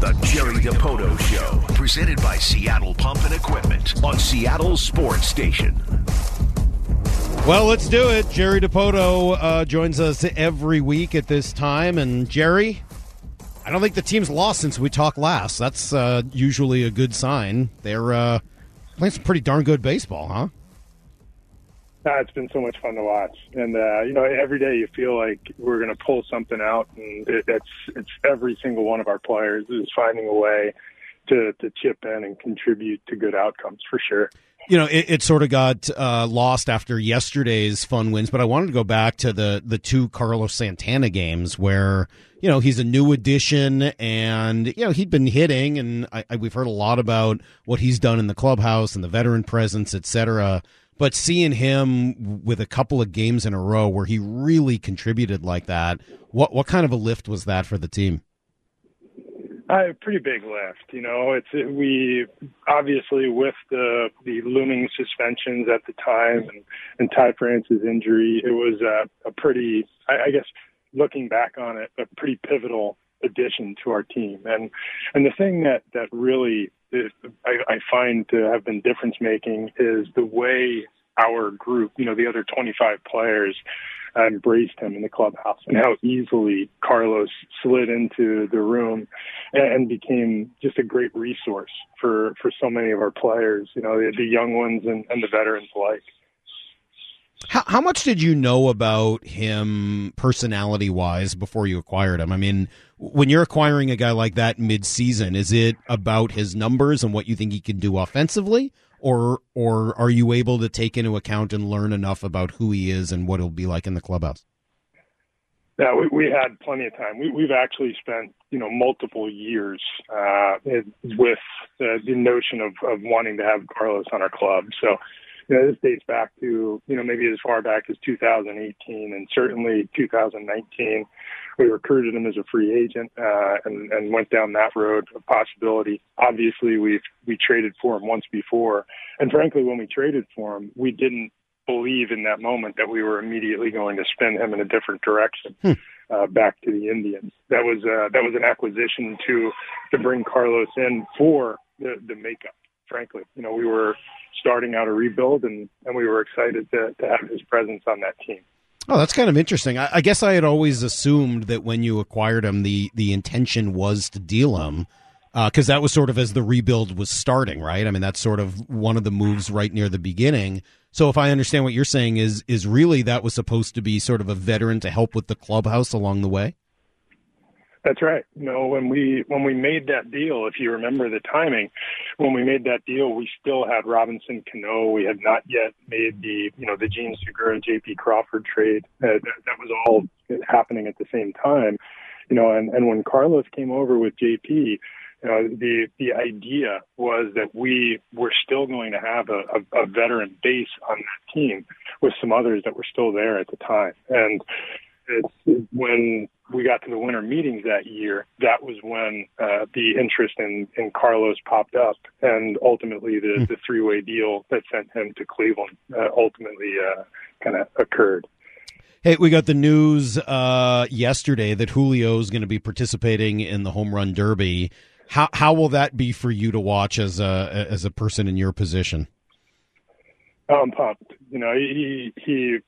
The Jerry Dipoto Show, presented by Seattle Pump and Equipment on Seattle Sports Station. Well, let's do it. Jerry Dipoto uh, joins us every week at this time. And Jerry, I don't think the team's lost since we talked last. That's uh, usually a good sign. They're uh, playing some pretty darn good baseball, huh? It's been so much fun to watch, and uh, you know, every day you feel like we're going to pull something out, and it, it's it's every single one of our players is finding a way to to chip in and contribute to good outcomes for sure. You know, it, it sort of got uh, lost after yesterday's fun wins, but I wanted to go back to the the two Carlos Santana games where you know he's a new addition, and you know he'd been hitting, and I, I, we've heard a lot about what he's done in the clubhouse and the veteran presence, et cetera. But seeing him with a couple of games in a row where he really contributed like that, what what kind of a lift was that for the team? A pretty big lift. You know, it's it, we obviously with the the looming suspensions at the time and and Ty France's injury, it was a, a pretty, I, I guess, looking back on it, a pretty pivotal addition to our team. And and the thing that that really find to have been difference making is the way our group, you know, the other 25 players, uh, embraced him in the clubhouse and how easily Carlos slid into the room and, became just a great resource for for so many of our players, you know, the, the young ones and, and the veterans alike. How, how much did you know about him personality wise before you acquired him? I mean, when you're acquiring a guy like that mid season, is it about his numbers and what you think he can do offensively? Or, or are you able to take into account and learn enough about who he is and what he'll be like in the clubhouse? Yeah, we, we had plenty of time. We, we've actually spent, you know, multiple years uh, with uh, the notion of, of wanting to have Carlos on our club. So you know, this dates back to, you know, maybe as far back as 2018 and certainly 2019. We recruited him as a free agent uh, and, and went down that road of possibility. Obviously, we've we traded for him once before, and frankly, when we traded for him, we didn't believe in that moment that we were immediately going to spin him in a different direction. Hmm. Uh, back to the Indians. That was uh, that was an acquisition to to bring Carlos in for the, the makeup. Frankly, you know, we were starting out a rebuild, and, and we were excited to, to have his presence on that team. Oh, that's kind of interesting. I, I, guess I had always assumed that when you acquired him, the the intention was to deal him, because uh, that was sort of as the rebuild was starting, right? I mean, that's sort of one of the moves right near the beginning. So, if I understand what you're saying, is is really that was supposed to be sort of a veteran to help with the clubhouse along the way? That's right. Know, when we when we made that deal, if you remember the timing, when we made that deal, we still had Robinson Cano. We had not yet made the you know the Jean Segura J.P. Crawford trade. Uh, that, that was all happening at the same time. You know, and and when Carlos came over with J.P. You know, the the idea was that we were still going to have a, a, a veteran base on that team with some others that were still there at the time, and it's when we got to the winter meetings that year, that was when uh, the interest in, in Carlos popped up, and ultimately the, mm. the three way deal that sent him to Cleveland uh, ultimately uh, kind of occurred. Hey, we got the news uh, yesterday that Julio is going to be participating in the home run derby. How how will that be for you to watch as a as a person in your position? I'm pumped. You know, he he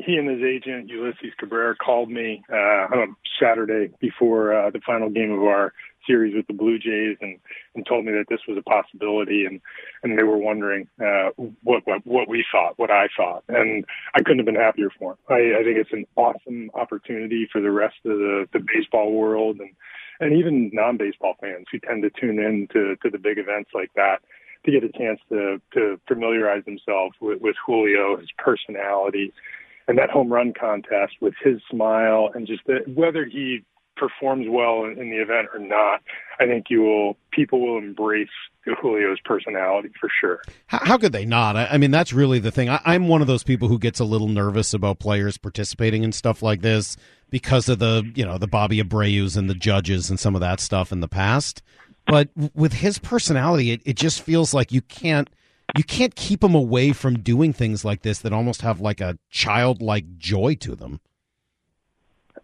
he and his agent Ulysses Cabrera called me uh, on a Saturday before uh, the final game of our series with the Blue Jays, and, and told me that this was a possibility, and and they were wondering uh, what, what what we thought, what I thought, and I couldn't have been happier for him. I, I think it's an awesome opportunity for the rest of the, the baseball world, and and even non-baseball fans who tend to tune in to to the big events like that to get a chance to to familiarize themselves with, with Julio, his personality, and that home run contest with his smile and just the, whether he performs well in, in the event or not, I think you will people will embrace Julio's personality for sure. How, how could they not? I, I, mean, that's really the thing. I, I'm one of those people who gets a little nervous about players participating in stuff like this because of the you know the Bobby Abreu's and the judges and some of that stuff in the past. But with his personality, it, it just feels like you can't you can't keep them away from doing things like this that almost have like a childlike joy to them.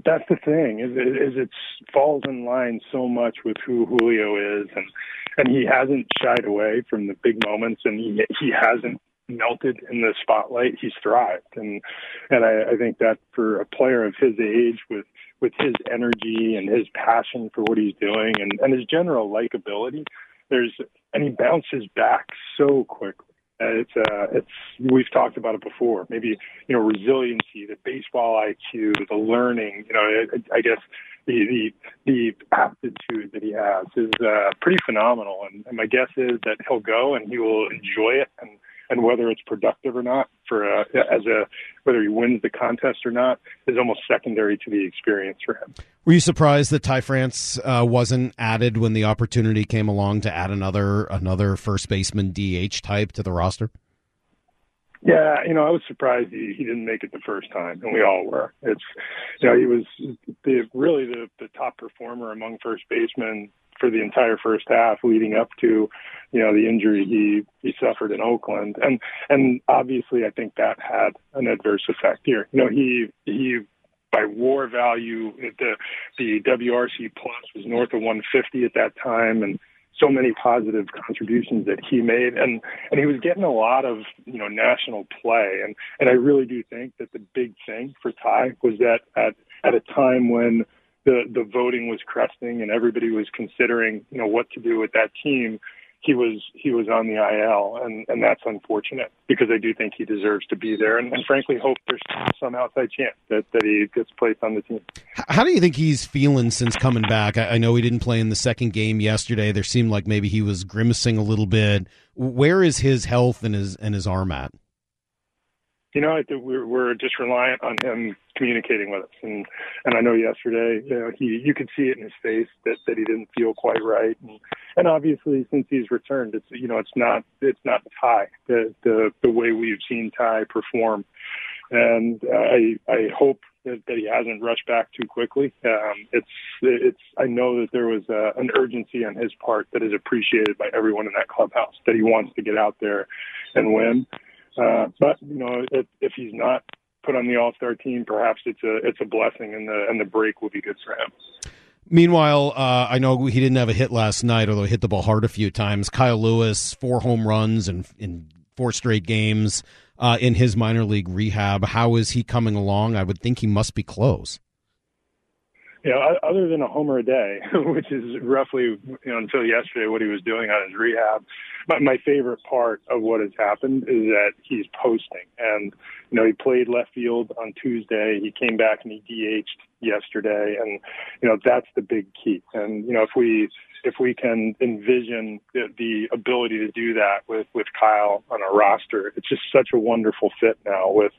that's the thing is, is it falls in line so much with who Julio is, and and he hasn't shied away from the big moments, and he he hasn't melted in the spotlight. He's thrived, and and I, I think that for a player of his age, with with his energy and his passion for what he's doing, and and his general likability, there's and he bounces back so quickly. it's uh, it's we've talked about it before. Maybe you know resiliency, the baseball IQ, the learning. You know, I, I guess the the the aptitude that he has is uh, pretty phenomenal. And, and my guess is that he'll go and he will enjoy it and and whether it's productive or not for a, as a whether he wins the contest or not is almost secondary to the experience for him. Were you surprised that Ty France uh, wasn't added when the opportunity came along to add another another first baseman DH type to the roster? Yeah, you know, I was surprised he, he didn't make it the first time, and we all were. It's, you know, he was the, really the, the top performer among first basemen for the entire first half leading up to, you know, the injury he he suffered in Oakland, and and obviously I think that had an adverse effect here. You know, he he by WAR value the the WRC plus was north of 150 at that time, and so many positive contributions that he made. And and he was getting a lot of you know national play. And and I really do think that the big thing for Ty was that at at a time when the the voting was cresting and everybody was considering you know what to do with that team he was he was on the IL and and that's unfortunate because I do think he deserves to be there and, and frankly hope there's some outside chance that that he gets placed on the team. How do you think he's feeling since coming back? I, I know he didn't play in the second game yesterday. There seemed like maybe he was grimacing a little bit. Where is his health and his and his arm at? You know, we're, we're just reliant on him communicating with us. And, and I know yesterday, you know, he, you could see it in his face that, that he didn't feel quite right. And, and obviously since he's returned, it's, you know, it's not, it's not Ty, the, the, the way we've seen Ty perform. And I, I hope that, that he hasn't rushed back too quickly. Um, it's, it's, I know that there was a, an urgency on his part that is appreciated by everyone in that clubhouse, that he wants to get out there and win. Uh, but you know, if, if he's not put on the All Star team, perhaps it's a it's a blessing, and the and the break will be good for him. Meanwhile, uh, I know he didn't have a hit last night, although he hit the ball hard a few times. Kyle Lewis, four home runs in, in four straight games uh, in his minor league rehab. How is he coming along? I would think he must be close you know, other than a homer a day, which is roughly, you know, until yesterday what he was doing on his rehab, my, my favorite part of what has happened is that he's posting. And, you know, he played left field on Tuesday. He came back and he DH'd yesterday. And, you know, that's the big key. And, you know, if we, if we can envision the, the ability to do that with, with Kyle on a roster, it's just such a wonderful fit now with,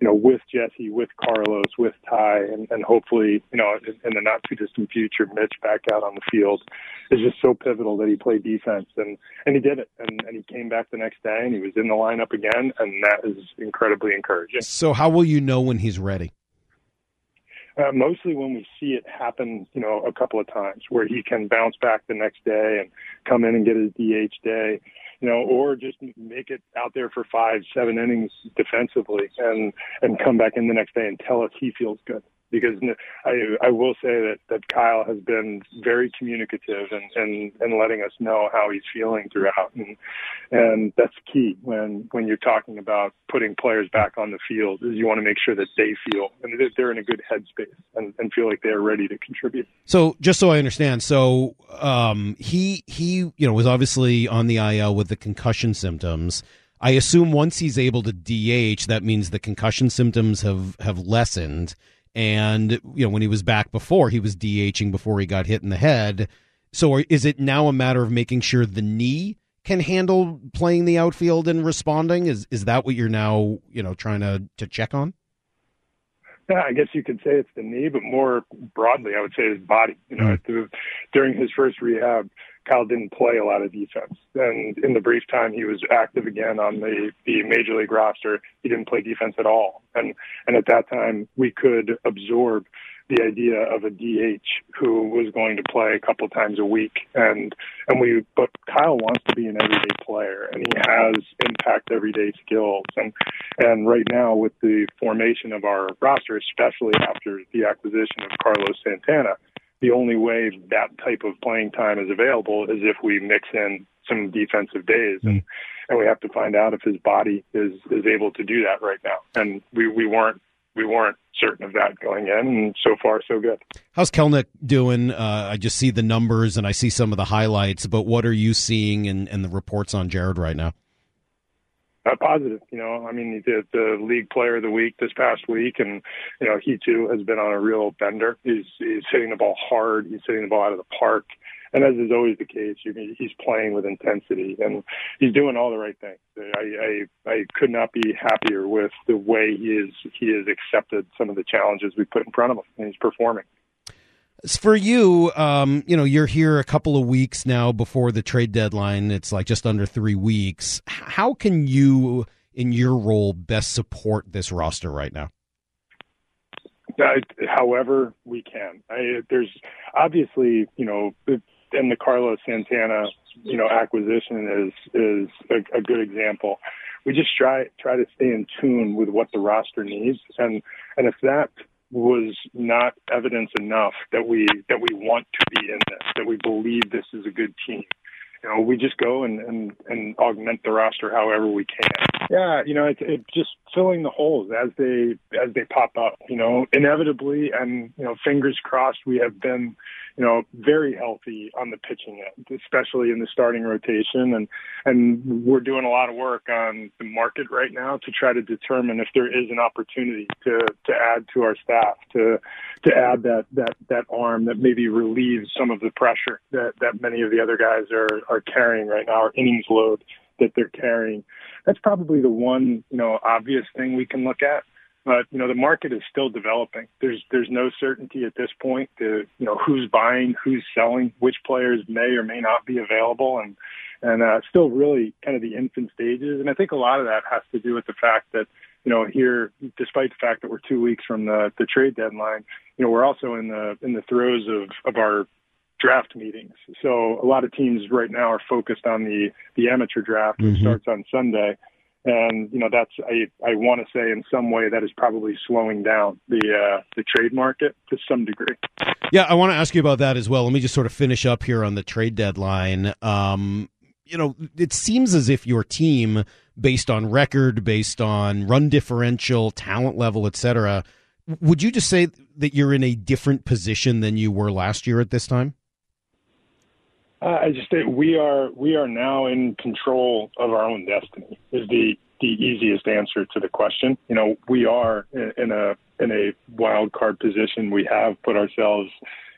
you know, with Jesse, with Carlos, with Ty, and, and hopefully, you know, in, in the not too distant future, Mitch back out on the field is just so pivotal that he played defense and and he did it and, and he came back the next day and he was in the lineup again and that is incredibly encouraging. So how will you know when he's ready? Uh, mostly when we see it happen, you know, a couple of times where he can bounce back the next day and come in and get his DH day you know, or just make it out there for five, seven innings defensively and and come back in the next day and tell us he feels good. Because I I will say that that Kyle has been very communicative and and and letting us know how he's feeling throughout, and and that's key when when you're talking about putting players back on the field. Is you want to make sure that they feel and that they're in a good headspace and, and feel like they're ready to contribute. So just so I understand, so um, he he you know was obviously on the IL with the concussion symptoms. I assume once he's able to DH, that means the concussion symptoms have have lessened. And you know, when he was back before, he was DHing before he got hit in the head. So, is it now a matter of making sure the knee can handle playing the outfield and responding? Is is that what you're now you know trying to to check on? Yeah, I guess you could say it's the knee, but more broadly, I would say his body. You know, mm-hmm. during his first rehab, Kyle didn't play a lot of defense. And in the brief time he was active again on the, the major league roster, he didn't play defense at all. And, and at that time we could absorb the idea of a DH who was going to play a couple times a week, and and we but Kyle wants to be an everyday player, and he has impact everyday skills, and and right now with the formation of our roster, especially after the acquisition of Carlos Santana, the only way that type of playing time is available is if we mix in some defensive days, and and we have to find out if his body is is able to do that right now, and we we weren't we weren't certain of that going in, and so far so good. How's Kelenic doing? Uh, I just see the numbers and I see some of the highlights, but what are you seeing in, in the reports on Jarred right now? Uh, positive, you know. I mean, he did the league player of the week this past week, and you know he too has been on a real bender. He's he's hitting the ball hard. He's hitting the ball out of the park and as is always the case, he's playing with intensity and he's doing all the right things. I, I I could not be happier with the way he is he has accepted some of the challenges we put in front of him, and he's performing. For you, um, you know, you're here a couple of weeks now before the trade deadline. It's like just under three weeks. How can you, in your role, best support this roster right now? Uh, however we can. I, there's obviously, you know, and the Carlos Santana, you know, acquisition is is a, a good example. We just try try to stay in tune with what the roster needs, and and if that was not evidence enough that we that we want to be in this, that we believe this is a good team, you know, we just go and, and, and augment the roster however we can. Yeah, you know, it's it just filling the holes as they as they pop up. You know, inevitably, and you know, fingers crossed, we have been, you know, very healthy on the pitching end, especially in the starting rotation, and and we're doing a lot of work on the market right now to try to determine if there is an opportunity to to add to our staff to to add that that that arm that maybe relieves some of the pressure that that many of the other guys are are carrying right now, our innings load that they're carrying. That's probably the one you know obvious thing we can look at. But you know the market is still developing. There's there's no certainty at this point to you know who's buying, who's selling, which players may or may not be available, and and uh, still really kind of the infant stages. And I think a lot of that has to do with the fact that you know, here, despite the fact that we're two weeks from the, the trade deadline, you know, we're also in the in the throes of, of our draft meetings. So a lot of teams right now are focused on the the amateur draft, which mm-hmm. starts on Sunday. And you know that's I I want to say in some way that is probably slowing down the uh, the trade market to some degree. Yeah, I want to ask you about that as well. Let me just sort of finish up here on the trade deadline. Um, you know, it seems as if your team based on record, based on run differential, talent level, etc. Would you just say that you're in a different position than you were last year at this time? Uh, I just think we are we are now in control of our own destiny. Is the the easiest answer to the question. You know, we are in a in a wild card position. We have put ourselves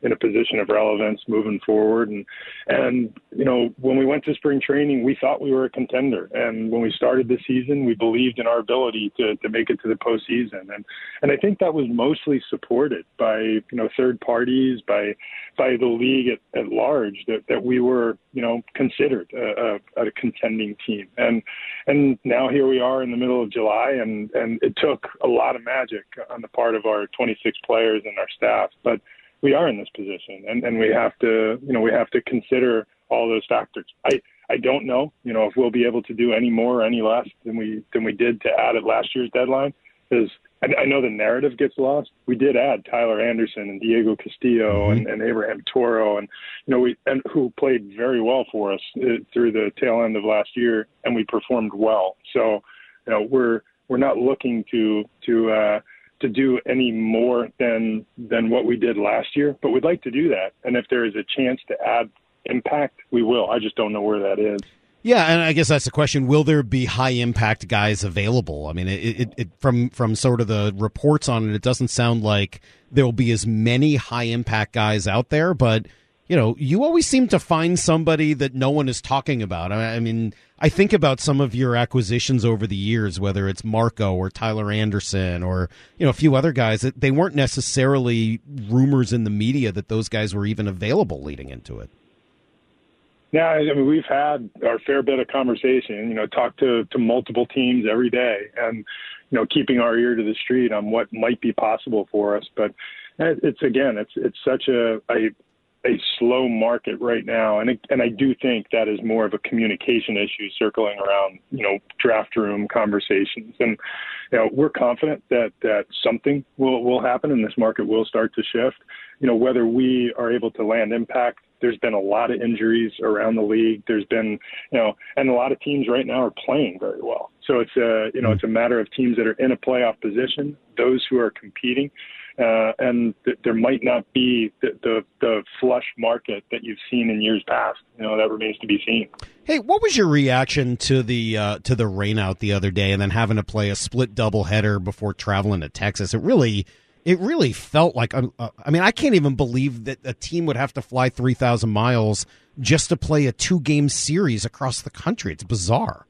in a position of relevance moving forward. And and you know, when we went to spring training, we thought we were a contender. And when we started the season, we believed in our ability to to make it to the postseason. And and I think that was mostly supported by you know third parties, by by the league at, at large that that we were you know considered a, a, a contending team. And and now here we are in the middle of July, and and it took a lot of magic on the part of our 26 players and our staff, but we are in this position, and and we have to you know we have to consider all those factors. I I don't know you know if we'll be able to do any more or any less than we than we did to add at last year's deadline because I, I know the narrative gets lost. We did add Tyler Anderson and Diego Castillo mm-hmm. and, and Abraham Toro, and you know we and who played very well for us uh, through the tail end of last year, and we performed well. So you know we're we're not looking to to uh, to do any more than than what we did last year, but we'd like to do that. And if there is a chance to add impact, we will. I just don't know where that is. Yeah, and I guess that's the question: Will there be high impact guys available? I mean, it, it, it, from from sort of the reports on it, it doesn't sound like there will be as many high impact guys out there, but you know, you always seem to find somebody that no one is talking about. I mean, I think about some of your acquisitions over the years, whether it's Marco or Tyler Anderson or you know a few other guys that they weren't necessarily rumors in the media that those guys were even available leading into it. Yeah, I mean we've had our fair bit of conversation. You know, talk to to multiple teams every day, and you know keeping our ear to the street on what might be possible for us. But eh, it's again, it's it's such a, a a slow market right now, and it, and I do think that is more of a communication issue circling around you know draft room conversations, and you know we're confident that that something will will happen and this market will start to shift. You know whether we are able to land impact. There's been a lot of injuries around the league. There's been you know, and a lot of teams right now are playing very well. So it's a you know hmm. it's a matter of teams that are in a playoff position, those who are competing uh, and th- there might not be the, the, the flush market that you've seen in years past. You know that remains to be seen. Hey, what was your reaction to the uh, to the rainout the other day, and then having to play a split doubleheader before traveling to Texas? It really it really felt like uh, I mean I can't even believe that a team would have to fly three thousand miles just to play a two game series across the country. It's bizarre.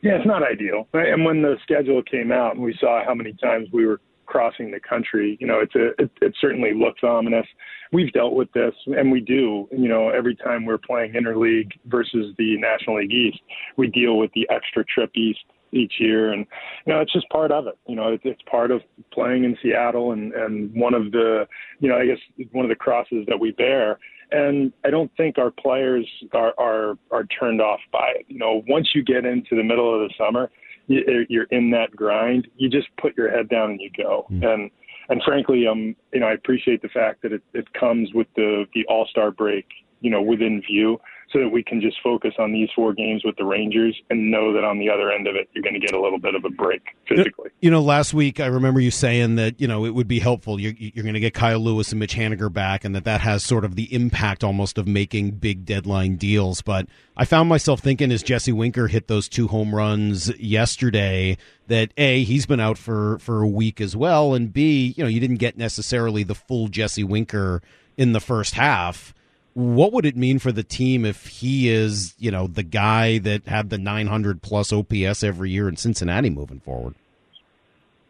Yeah, it's not ideal. And when the schedule came out and we saw how many times we were crossing the country. You know, it's a it, it certainly looks ominous. We've dealt with this, and we do. You know, every time we're playing interleague versus the National League East, we deal with the extra trip east each year, and you know, it's just part of it. You know, it's, it's part of playing in Seattle, and and one of the, you know, I guess one of the crosses that we bear. And I don't think our players are are are turned off by it. You know, once you get into the middle of the summer, you're in that grind, you just put your head down and you go. Mm. And and frankly, um, you know, I appreciate the fact that it, it comes with the the All Star break, you know, within view so that we can just focus on these four games with the Rangers and know that on the other end of it, you're going to get a little bit of a break physically. You know, last week I remember you saying that you know it would be helpful. You're, you're going to get Kyle Lewis and Mitch Haniger back, and that that has sort of the impact almost of making big deadline deals. But I found myself thinking as Jesse Winker hit those two home runs yesterday that a he's been out for for a week as well, and b you know you didn't get necessarily the full Jesse Winker in the first half what would it mean for the team if he is, you know, the guy that had the 900 plus OPS every year in Cincinnati moving forward?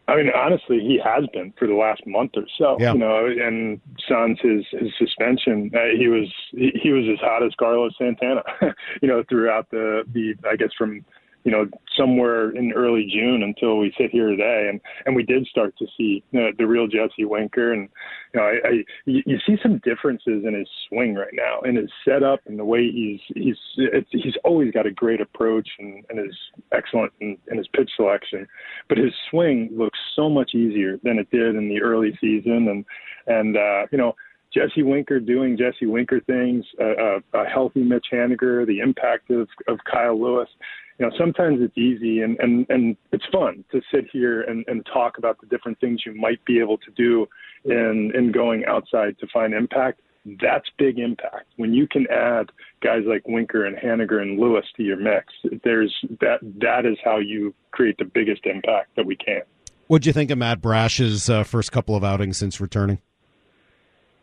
I mean, honestly, he has been for the last month or so. Yeah. You know, and sans his his suspension, uh, he was he, he was as hot as Carlos Santana. you know, throughout the the I guess from you know, somewhere in early June until we sit here today, and and we did start to see you know, the real Jesse Winker, and you know, I, I you, see some differences in his swing right now, in his setup, and the way he's he's he's always got a great approach and, and is excellent in, in his pitch selection, but his swing looks so much easier than it did in the early season, and and uh, you know. Jesse Winker doing Jesse Winker things, uh, a, a healthy Mitch Haniger, the impact of, of Kyle Lewis you know, sometimes it's easy and, and, and it's fun to sit here and, and talk about the different things you might be able to do in, in going outside to find impact. That's big impact. When you can add guys like Winker and Haniger and Lewis to your mix, there's that that is how you create the biggest impact that we can. What'd you think of Matt Brash's uh, first couple of outings since returning?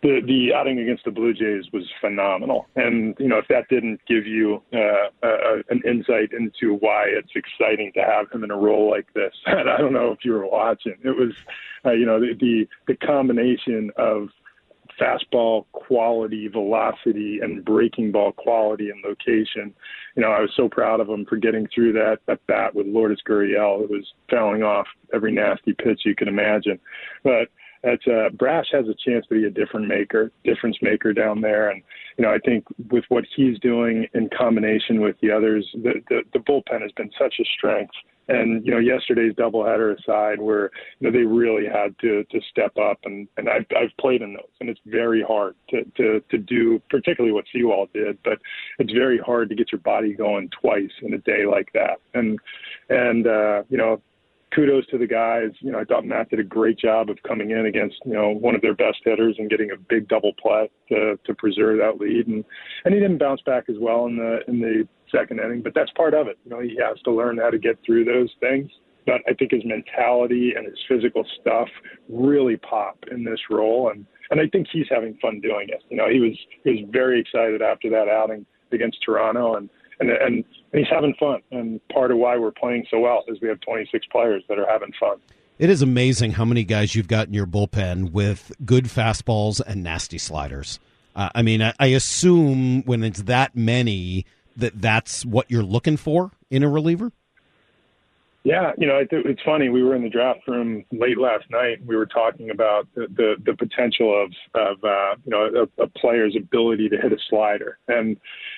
The the outing against the Blue Jays was phenomenal, and you know if that didn't give you uh, uh, an insight into why it's exciting to have him in a role like this, I don't know if you were watching. It was, uh, you know, the, the the combination of fastball quality, velocity, and breaking ball quality and location. You know, I was so proud of him for getting through that that bat with Lourdes Gurriel. It was fouling off every nasty pitch you could imagine, but that's uh, Brash has a chance to be a different maker, difference maker down there, and you know I think with what he's doing in combination with the others, the the, the bullpen has been such a strength. And you know yesterday's doubleheader aside, where you know they really had to to step up, and and I've I've played in those, and it's very hard to to to do, particularly what Sewald did, but it's very hard to get your body going twice in a day like that, and and uh, you know kudos to the guys. You know, I thought Matt did a great job of coming in against you know one of their best hitters and getting a big double play to to preserve that lead. And and he didn't bounce back as well in the in the second inning, but that's part of it. You know, he has to learn how to get through those things. But I think his mentality and his physical stuff really pop in this role, and and I think he's having fun doing it. You know, he was he was very excited after that outing against Toronto, and and, and he's having fun. And part of why we're playing so well is we have 26 players that are having fun. It is amazing how many guys you've got in your bullpen with good fastballs and nasty sliders. Uh, I mean, I, I assume when it's that many that that's what you're looking for in a reliever. Yeah, you know, it, it's funny. We were in the draft room late last night. We were talking about the the, the potential of of uh, you know a, a player's ability to hit a slider, and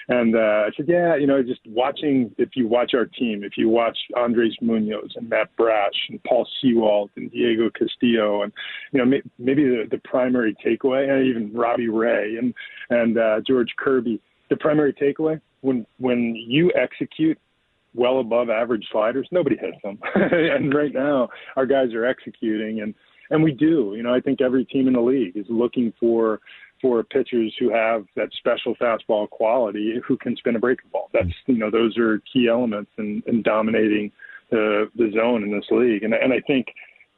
and uh, I said, yeah, you know, just watching. If you watch our team, if you watch Andres Munoz and Matt Brash and Paul Sewald and Diego Castillo, and you know may, maybe the the primary takeaway, and even Robbie Ray and and uh, George Kirby. The primary takeaway when when you execute well above average sliders, nobody hits them. and right now, our guys are executing, and and we do. You know, I think every team in the league is looking for for pitchers who have that special fastball quality who can spin a breaking ball. That's you know those are key elements in, in dominating the the zone in this league, and and I think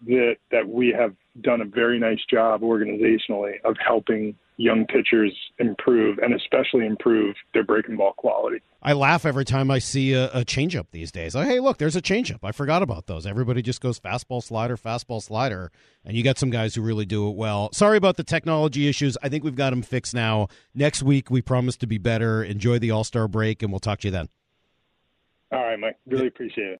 that that we have done a very nice job organizationally of helping young pitchers improve and especially improve their breaking ball quality. I laugh every time I see a, a changeup these days. Like, hey, look, there's a changeup. I forgot about those. Everybody just goes fastball slider, fastball slider, and you got some guys who really do it well. Sorry about the technology issues. I think we've got them fixed now. Next week we promise to be better. Enjoy the All Star break, and we'll talk to you then. All right, Mike. Really appreciate it.